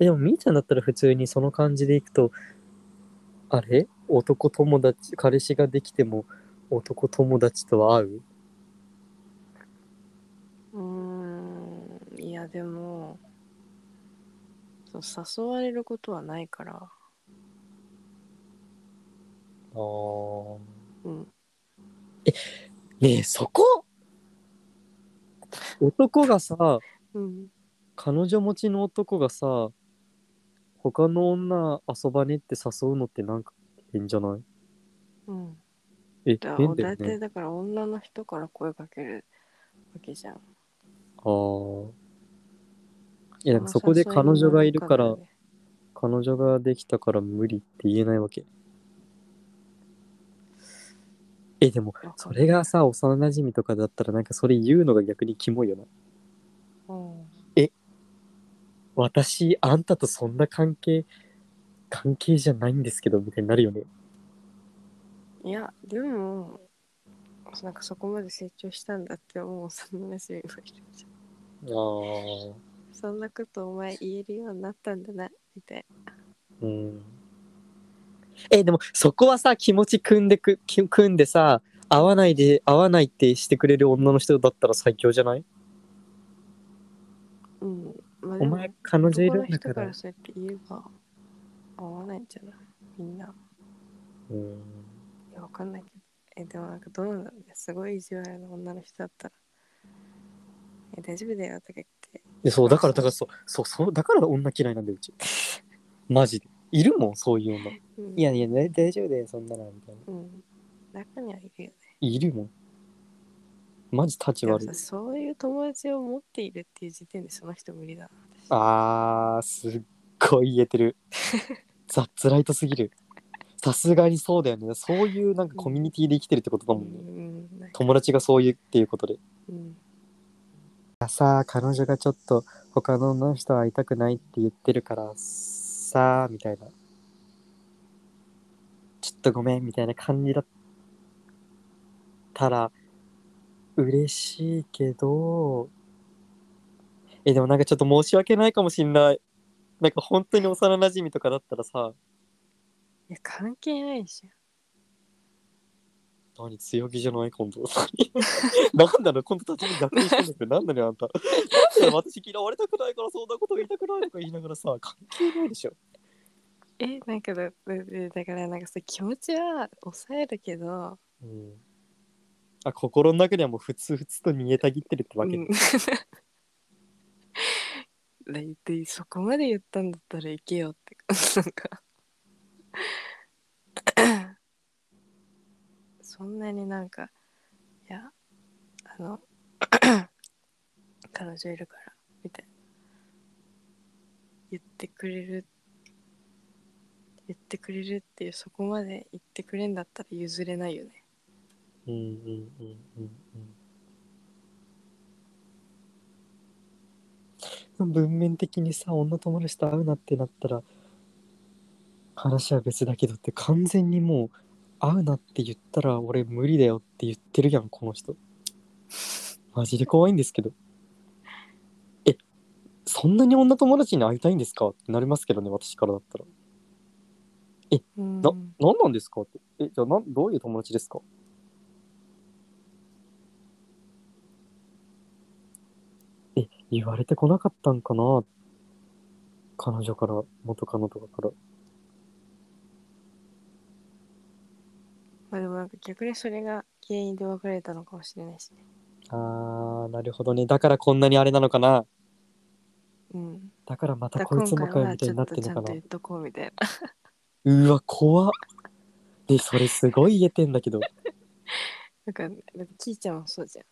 えでもみーちゃんだったら普通にその感じでいくとあれ？男友達彼氏ができても男友達とは会う？うーん。いやでもそう誘われることはないから。あー。うん。ねえそこ？男がさうん。彼女持ちの男がさ他の女遊ばねって誘うのってなんか変じゃない？うん。えだ変だよね。大体だから女の人から声かけるわけじゃん。ああいやなんかそこで彼女がいるから、彼女ができたから無理って言えないわけ。えでもそれがさ幼馴染とかだったらなんかそれ言うのが逆にキモいよな。うん私あんたとそんな関係関係じゃないんですけどみたいになるよね。いやでもなんかそこまで成長したんだって思うそんな人もいるじゃんああそんなことお前言えるようになったんだなみたいうん。えでもそこはさ気持ち組んでくき組んでさ会わないで会わないってしてくれる女の人だったら最強じゃない？お前彼女いる？んだかかららそうやって言えば合わないんじゃない？みんな。うん。いやわかんないけど。えでもなんかどうなんだすごい意地悪な女の人だったら。え大丈夫だよとか言って。でそうだからだからそうそうそうだから女嫌いなんだようち。マジで。いるもんそういう女。うん。いやいや大大丈夫だよそんなのみたいな。うん。中にはいるよね。いるもんマジ立ち悪い。でもさそういう友達を持っているっていう時点でその人無理だな私。あーすっごい言えてる。ザッツライトすぎる。さすがにそうだよね。そういうなんかコミュニティで生きてるってことだうもんね、ん。なん。か友達がそういうっていうことで。うん。さあ彼女がちょっと他の女の人は会いたくないって言ってるからさあみたいな。ちょっとごめんみたいな感じだったら嬉しいけどえでもなんかちょっと申し訳ないかもしんない。なんか本当に幼馴染とかだったらさ。いや関係ないじ何強気じゃない？今度。なんだろう今度立ちに逆にしてんだけどなんだよあんた。なんだ私嫌われたくないからそんなこと言いたくないとか言いながらさ関係ないでしょ。ゃんえなんかだだだからなんかさ気持ちは抑えるけどうんあ心の中ではもうふつふつと煮えたぎってるってわけ、うん。だいたいそこまで言ったんだったら行けよって。なんか。そんなになんかいやあの 彼女いるからみたいな。言ってくれる言ってくれるっていうそこまで言ってくれんだったら譲れないよね。うんうんうんうん文面的にさ女友達と会うなってなったら話は別だけどって完全にもう会うなって言ったら俺無理だよって言ってるやんこの人マジで怖いんですけどえそんなに女友達に会いたいんですかってなりますけどね私からだったらうんな何なんですかってえじゃあなどういう友達ですかえ言われてこなかったんかな？彼女から元カノとかから。まあでもなんか逆にそれが原因で別れたのかもしれないしね。あーなるほどね。だからこんなにあれなのかな？うん。だからまただこいつもかよみたいになっとちゃんとってんのかな言っとこうみたいな。うわ怖っ。でそれすごい言えてんだけど。なんかだってキーちゃんもそうじゃん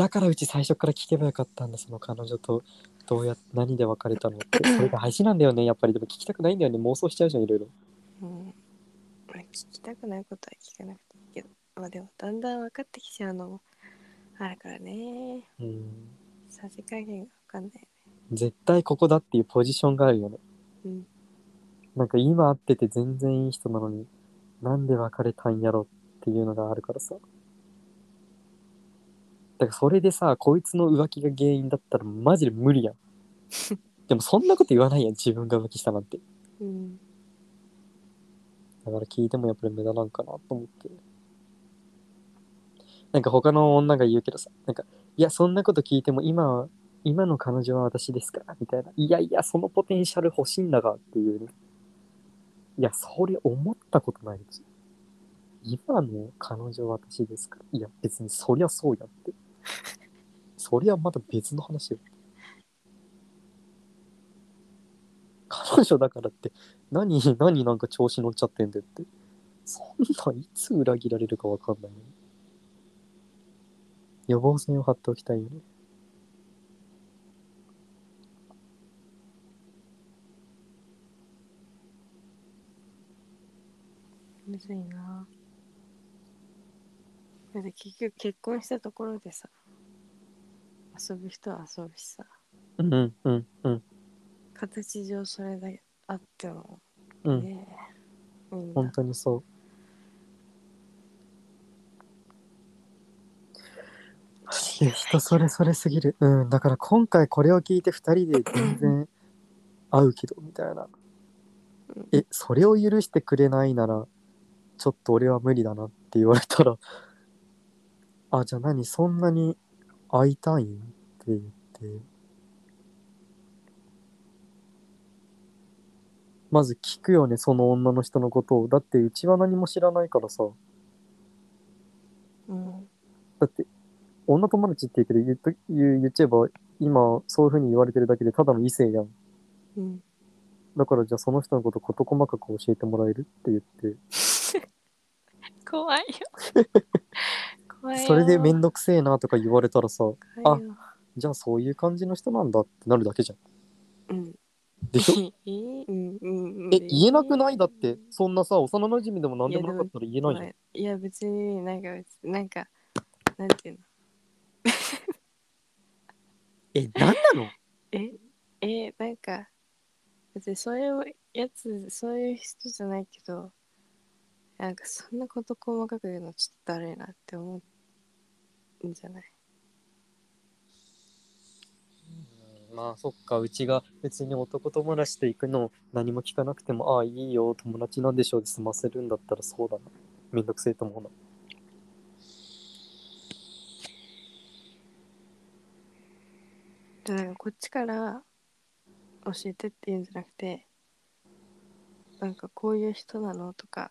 だからうち最初から聞けばよかったんだその彼女とどうや何で別れたのってそれが大事なんだよねやっぱり。でも聞きたくないんだよね妄想しちゃうじゃんいろいろ。うんまあ聞きたくないことは聞かなくて。いいけどまあでもだんだん分かってきちゃうのもあるからね。うん。さじ加減が分かんない。よね絶対ここだっていうポジションがあるよね。うん。なんか今会ってて全然いい人なのになんで別れたんやろっていうのがあるからさだからそれでさこいつの浮気が原因だったらマジで無理やん。でもそんなこと言わないやん自分が浮気したなんて。うん。だから聞いてもやっぱり無駄なんかなと思って。なんか他の女が言うけどさなんかいやそんなこと聞いても今は今の彼女は私ですからみたいな。いやいやそのポテンシャル欲しいんだがっていうね。いやそれ思ったことないです今の彼女は私ですから。いや別にそりゃそうやって そりゃまた別の話よ。彼女だからって何何なんか調子乗っちゃってんだよって。そんないつ裏切られるかわかんないのに予防線を張っておきたいよね。むずいな。だって結局結婚したところでさ遊ぶ人は遊ぶしさ。うんうんうん。形上それだけあってもうん。ねえ、みん本な当にそう。人それぞれすぎる。うん。だから今回これを聞いて2人で全然会うけどみたいな。うん。えそれを許してくれないならちょっと俺は無理だなって言われたらあじゃあ何？そんなに会いたいんって言って。まず聞くよねその女の人のことを。だってうちは何も知らないからさ。うん。だって女友達って言うけど言っと言う言っちゃえば今そういう風に言われてるだけでただの異性やん。うん。だからじゃあその人のこと事細かく教えてもらえる？って言って。怖いよ それでめんどくせえなとか言われたらさ怖いよ。じゃあそういう感じの人なんだってなるだけじゃん。うん。でしょ？いいうんうんうん。え言えなくないだってそんなさ幼馴染でも何でもなかったら言えないじゃん。いや別になんか別になんかなんていうの？え何なの？ええなんか別にそういうやつそういう人じゃないけどなんかそんなこと細かく言うのちょっとだるいなって思うんじゃない？まあそっかうちが別に男友達と行くの何も聞かなくてもああいいよ友達なんでしょうで済ませるんだったらそうだな。めんどくせえと思うな。でなんかこっちから教えてって言うんじゃなくてなんかこういう人なのとか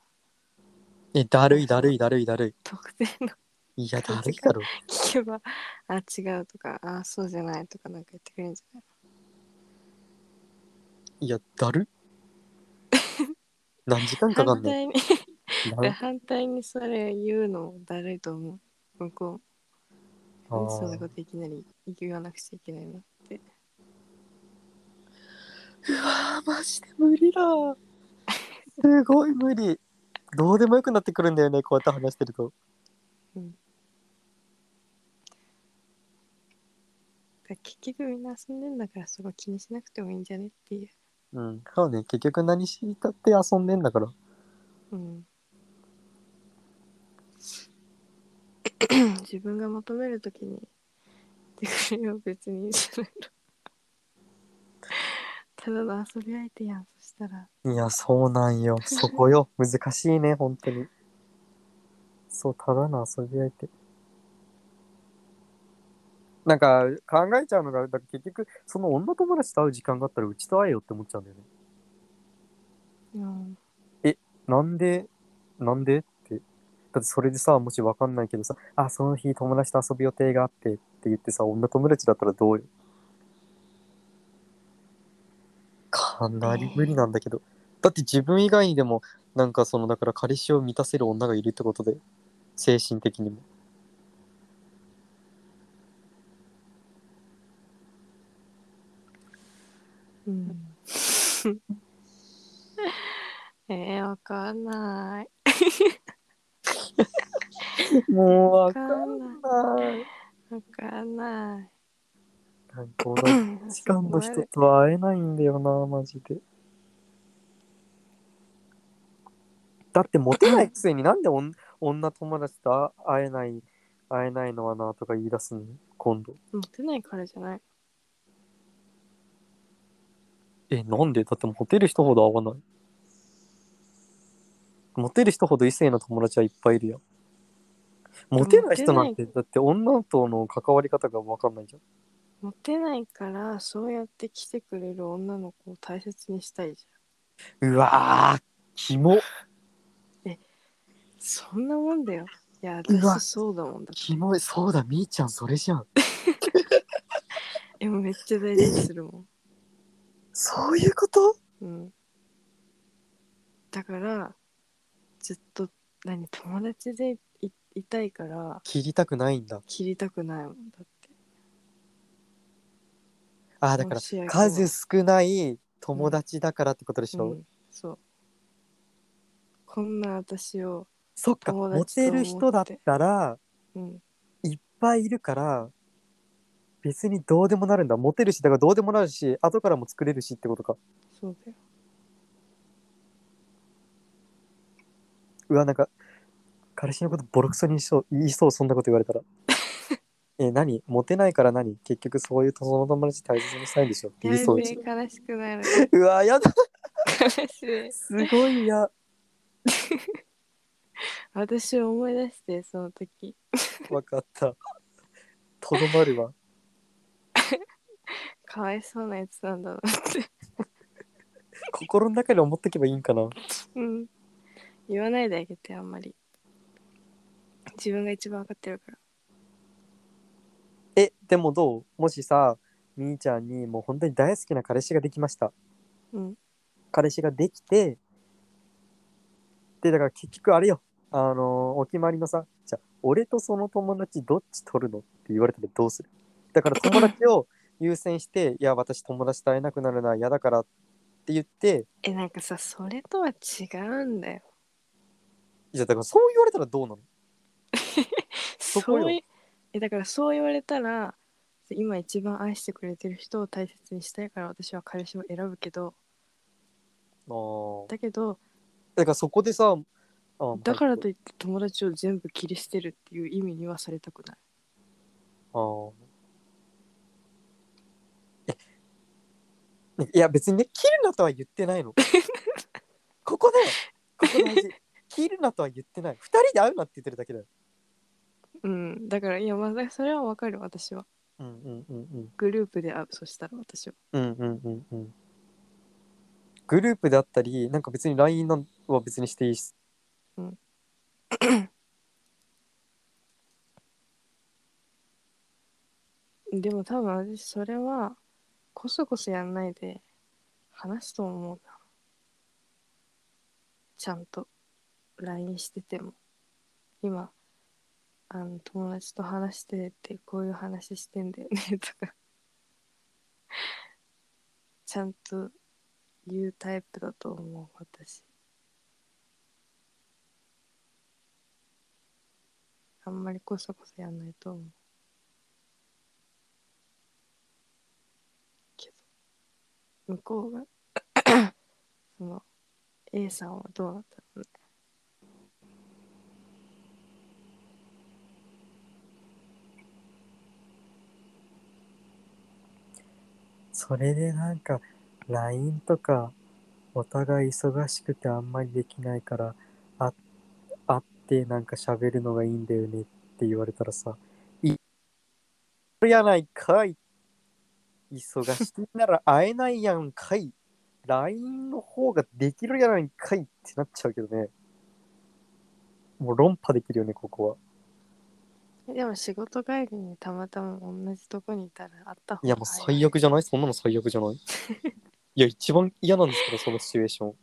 えだるいだるいだるいだるい。特定の。いやだるいだろ。聞けばあ違うとかあそうじゃないとかなんか言ってくれるんじゃないいやだる？何時間かかんの？反対に。な反対にそれ言うのもだるいと思う。向こあうなんでそんなーこといきなり言わなくちゃいけないのって。うわーマジで無理だすごい無理どうでもよくなってくるんだよねこうやって話してると。だから結局みんな遊んでんだからそこ気にしなくてもいいんじゃねっていう。うん。そうね。結局何したって遊んでんだから。うん。自分が求めるときに言ってくれよ別に。いいじゃないのただの遊び相手やん。そしたら。いやそうなんよ。そこよ。難しいね本当に。そうただの遊び相手。なんか考えちゃうのがだから結局その女友達と会う時間があったらうちと会えよって思っちゃうんだよね。うん。なんでなんで？って。だってそれでさもしわかんないけどさあその日友達と遊ぶ予定があってって言ってさ女友達だったらどうよ？かなり無理なんだけど、だって自分以外にでもなんかそのだから彼氏を満たせる女がいるってことで。精神的にも。うん。えー、わかんない。もうわわかんない。わかんないなんか同じ時間の人と会えないんだよなマジでだってモテないくせになんでおん女友達と会えない会えないのはなとか言い出すの？今度モテないからじゃないえ、なんで？だってモテる人ほど合わない。モテる人ほど異性の友達はいっぱいいるやん。モテない人なんて、だって女との関わり方が分かんないじゃん。モテないからそうやって来てくれる女の子を大切にしたいじゃんうわー、キモ。そんなもんだよいやうわ私そうだもんだってキモい。そうだ、みーちゃん、それじゃん。えもうめっちゃ大事にするもんそういうこと？うんだからずっと何友達でいいたいから切りたくないんだ。切りたくないもんだってあー、だから数少ない友達だからってことでしょ？うん、そうこんな私をそっか、友モテる人だったら、うんいっぱいいるから、別にどうでもなるんだ。モテるし、だからどうでもなるし、後からも作れるしってことか。そうだようわ、なんか、彼氏のことボロクソにしそう言いそう、そんなこと言われたら。え、何？モテないから何？結局そういうその友達大切にしたいんでしょ？って言いそう悲しくなる。うわ、やだ。悲しい。すごい嫌。私を思い出してその時。わかった。とどまるわ。かわいそうなやつなんだなって。心の中で思っとけばいいんかな。うん。言わないであげてあんまり。自分が一番分かってるからえ、でもどう？もしさ、みーちゃんにもう本当に大好きな彼氏ができました。うん。彼氏ができて、で、だから結局あれよ。あのーお決まりのさ、じゃあ俺とその友達どっち取るのって言われたらどうする？だから友達を 優先して、いや、私友達と会えなくなるのは嫌だからって言って、えなんかさそれとは違うんだよ。いや、だからそう言われたらどうなの？そこよ。そういえだからそう言われたら今一番愛してくれてる人を大切にしたいから私は彼氏を選ぶけど。あー。だけどだからそこでさ、あだからといいって友達を全部切り捨てるっていう意味にはされたくない。あー。えいや別にね切るなとは言ってないの。ここでここ大事。切るなとは言ってない。二人で会うなって言ってるだけだようん。だからいやまあそれはわかる私は。うんうんうんうん。グループで会うそしたら私は。うんうんうんうん。グループであったりなんか別に LINE なんは別にしていいし。でも多分私それはこそこそやんないで話すと思うな。ちゃんと。LINE してても。今あの友達と話しててこういう話してんだよね とか。ちゃんと言うタイプだと思う私。あんまりこそこそやんないと思う。けど。向こうが その A さんはどうなった？それでなんか LINE とかお互い忙しくてあんまりできないからあ会ってなんか喋るのがいいんだよねって言われたらさいやないかい。忙しいなら会えないやんかい。LINE の方ができるやないかいってなっちゃうけどね。もう論破できるよねここは。でも仕事帰りにたまたま同じとこにいたら会った方がいやもう最悪じゃない？そんなの最悪じゃない？いや一番嫌なんですけどそのシチュエーション。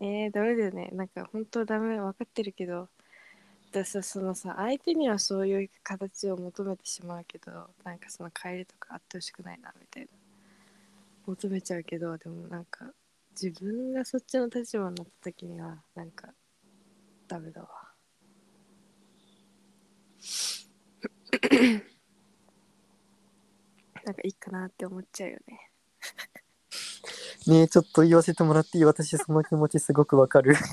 えー、ダメだよね？なんか本当ダメ分かってるけど。私はそのさ相手にはそういう形を求めてしまうけどなんかその帰りとかあってほしくないなみたいな。求めちゃうけどでもなんか自分がそっちの立場になった時にはなんかダメだわ。なんかいいかなって思っちゃうよね。ねえちょっと言わせてもらっていい？私その気持ちすごくわかる。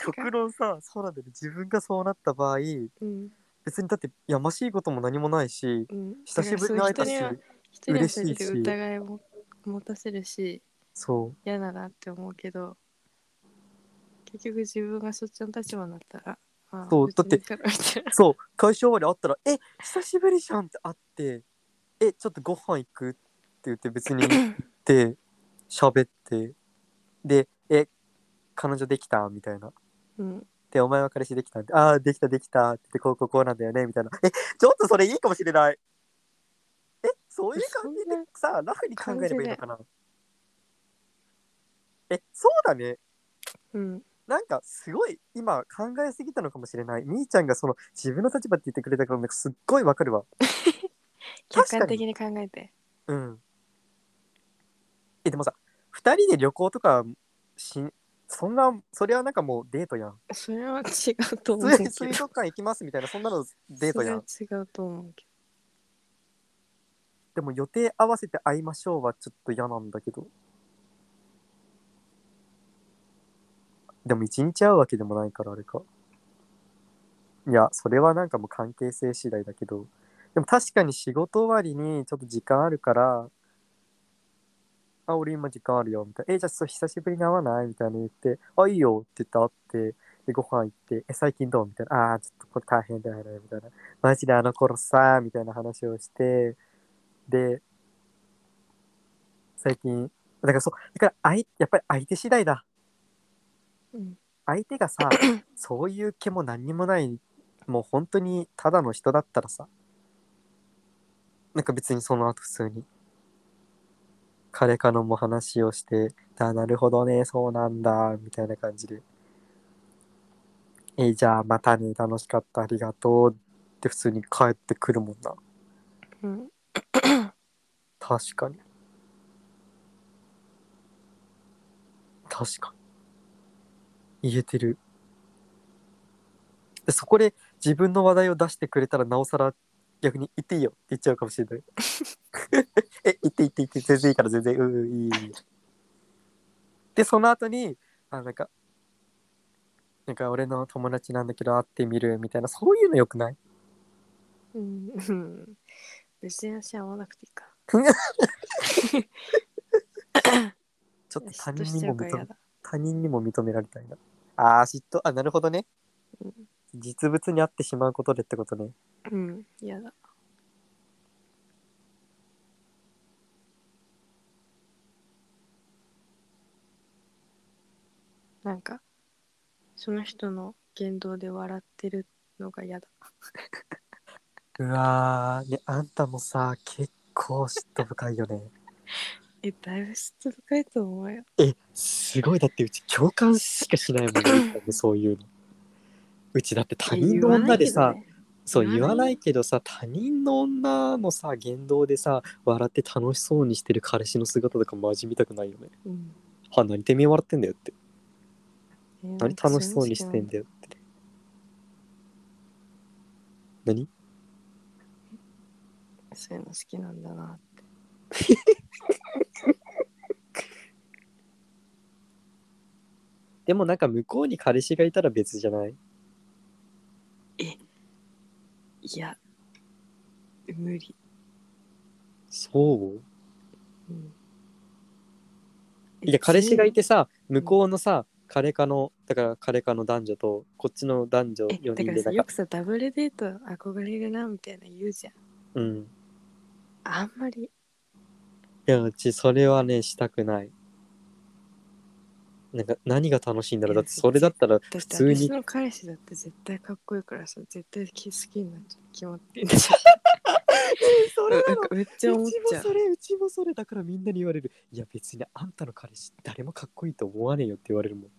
極論さそうなんだよね自分がそうなった場合うん。別にだってやましいことも何もないしうん、久しぶりに会えたしだからそう人には人には嬉しいし。疑いも持たせるしそう。嫌だなって思うけど結局自分がそっちの立場になったらああそうだって別にいいからみたいなそう会社終わり会ったら「え久しぶりじゃん」って会って「えちょっとご飯行く?」って言って別に行って喋ってで「え彼女できた?」みたいなうんで、お前は彼氏できた？って、ああ、できたできたって言って、こうこうこうなんだよね、みたいな。え、ちょっとそれいいかもしれない。え、そういう感じでさ、ラフに考えればいいのかな？え、そうだね。うんなんかすごい今考えすぎたのかもしれない。みーちゃんがその自分の立場って言ってくれたからなんかすっごいわかるわ。客観的に考えてうん。え、でもさ、二人で旅行とかし、そんな、それはなんかもうデートやん。それは違うと思うけど水族館行きますみたいな、そんなのデートやん。それは違うと思うけでも予定合わせて会いましょうはちょっと嫌なんだけど。でも一日会うわけでもないからあれか。いや、それはなんかもう関係性次第だけど。でも確かに仕事終わりにちょっと時間あるから、あ、俺今時間あるよ、みたいな。え、じゃあそう久しぶりに会わない？みたいな言って、あ、いいよって言って会って、で、ご飯行って、え、最近どう？みたいな。あー、ちょっとこれ大変だよね、みたいな。マジであの頃さ、みたいな話をして、で、最近、だからそう、だから相、やっぱり相手次第だ。どうん相手がさ、そういう気も何にもない、もう本当にただの人だったらさ、なんか別にその後普通に、彼からも話をして、あ、なるほどね、そうなんだ、みたいな感じで。え、じゃあまたね、楽しかった、ありがとうって普通に帰ってくるもんな。うん確かに。確かに。言えてる。でそこで自分の話題を出してくれたらなおさら逆に言っていいよって言っちゃうかもしれない。え、言って言って言って、全然いいから全然、うんうん、いいいい。で、その後に、あ、なんか、なんか俺の友達なんだけど会ってみるみたいな、そういうのよくない？うんうん別に足合わなくていいか ちょっと他人にも認め他人にも認められたいな。ああ、嫉妬。あ、なるほどね。うん実物に会ってしまうことでってことね。うん嫌だなんかその人の言動で笑ってるのが嫌だ うわー、ね、あんたもさ、結構嫉妬深いよね。えだいぶ嫉妬深いと思うよえ、すごい。だってうち共感しかしないもんね、そういうの。うちだって他人の女でさ、そう言わなないいけどさ他人の女のさ言動でさ笑って楽しそうにしてる彼氏の姿とかマジ見たくないよね。うんは何てめえ笑ってんだよって。えー何楽しそうにしてんだよって。何？そういうの好きなんだなって でもなんか向こうに彼氏がいたら別じゃない？いや無理、そう？うん、いや彼氏がいててさ向こうのさ彼かのだから彼かの男女とこっちの男女え4だから人でなんか。さよくさダブルデート憧れるなみたいな言うじゃん。うん。あんまり。いやうちそれはねしたくないなんか何が楽しいんだろう。だってそれだったら普通に。私の彼氏だって絶対かっこいいからさ絶対好きになっちゃう。決まってんじゃんそなんかめっちゃ思っうちちゃう。もそれうちもそれだからみんなに言われる。いや別にあんたの彼氏誰もかっこいいと思わねえよって言われるもん。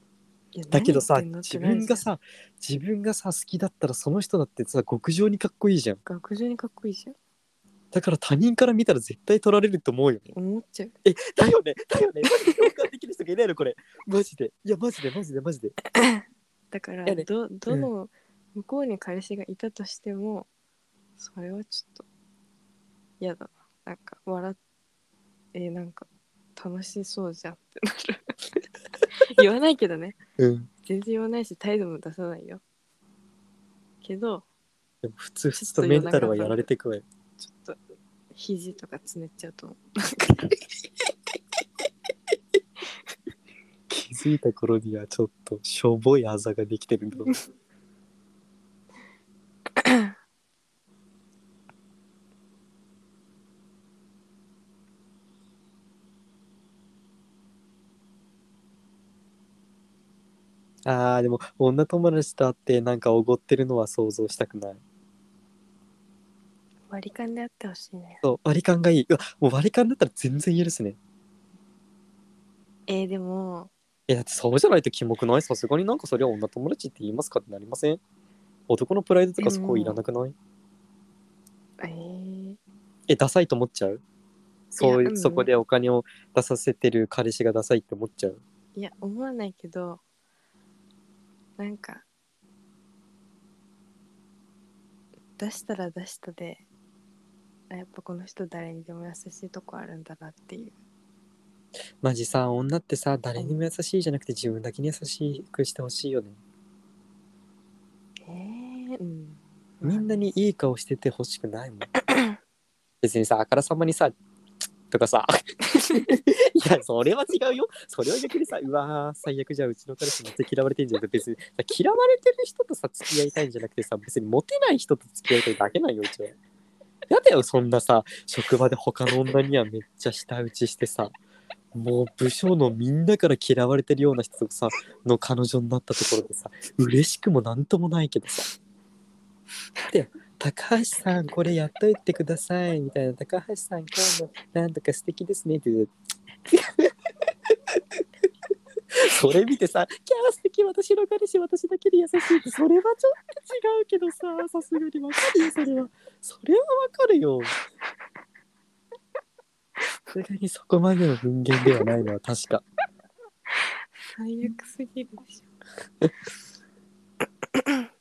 だけどさ自分がさ自分がさ好きだったらその人だってさ極上にかっこいいじゃん。学上にかっこいいじゃんだから他人から見たら絶対取られると思うよね。思っちゃう。えだよね。だよね。マジで共感できる人がいないのこれマジで。いやマジでマジでマジで。だからいやね。どどの向こうに彼氏がいたとしてもそれはちょっと嫌だな。なんか笑っえーなんか楽しそうじゃんってなる。言わないけどね。うん。全然言わないし態度も出さないよ。けどでも普通普通とメンタルはやられてくわよ肘とかつねっちゃうと思う。気づいた頃にはちょっとしょぼいあざができてるんだろう。あーでも女友達と会ってなんかおごってるのは想像したくない。割り勘であってほしいね。そう割り勘がいい。うわもう割り勘だったら全然許すね。えー、でもえだってそうじゃないとキモくない？さすがになんかそれは女友達って言いますかってなりません？男のプライドとかそこいらなくない？えー、えダサいと思っちゃう？そういううん。そこでお金を出させてる彼氏がダサいって思っちゃう？いや思わないけどなんか出したら出したであやっぱこの人誰にでも優しいとこあるんだなっていう。マジさ女ってさ誰にも優しいじゃなくて自分だけに優しくしてほしいよね。えー、うん。みんなにいい顔しててほしくないもん。別にさあからさまにさとかさ。いやそれは違うよ。それは逆にさうわー最悪じゃあうちの彼氏めっちゃ嫌われてんじゃん別にさ嫌われてる人とさ付き合いたいんじゃなくてさ別にモテない人と付き合いたいだけなんようちはやだよそんなさ職場で他の女にはめっちゃ舌打ちしてさもう部署のみんなから嫌われてるような人とさの彼女になったところでさ嬉しくもなんともないけどさ。で高橋さんこれやっといてくださいみたいな。高橋さん今日のなんとか素敵ですねって言う。それ見てさ「キャー素敵私の彼氏私だけで優しい」ってそれはちょっと違うけどささすがにわかるよそれは。それはわかるよ。さすがにそこまでの人間ではないのは確か。最悪すぎるでしょ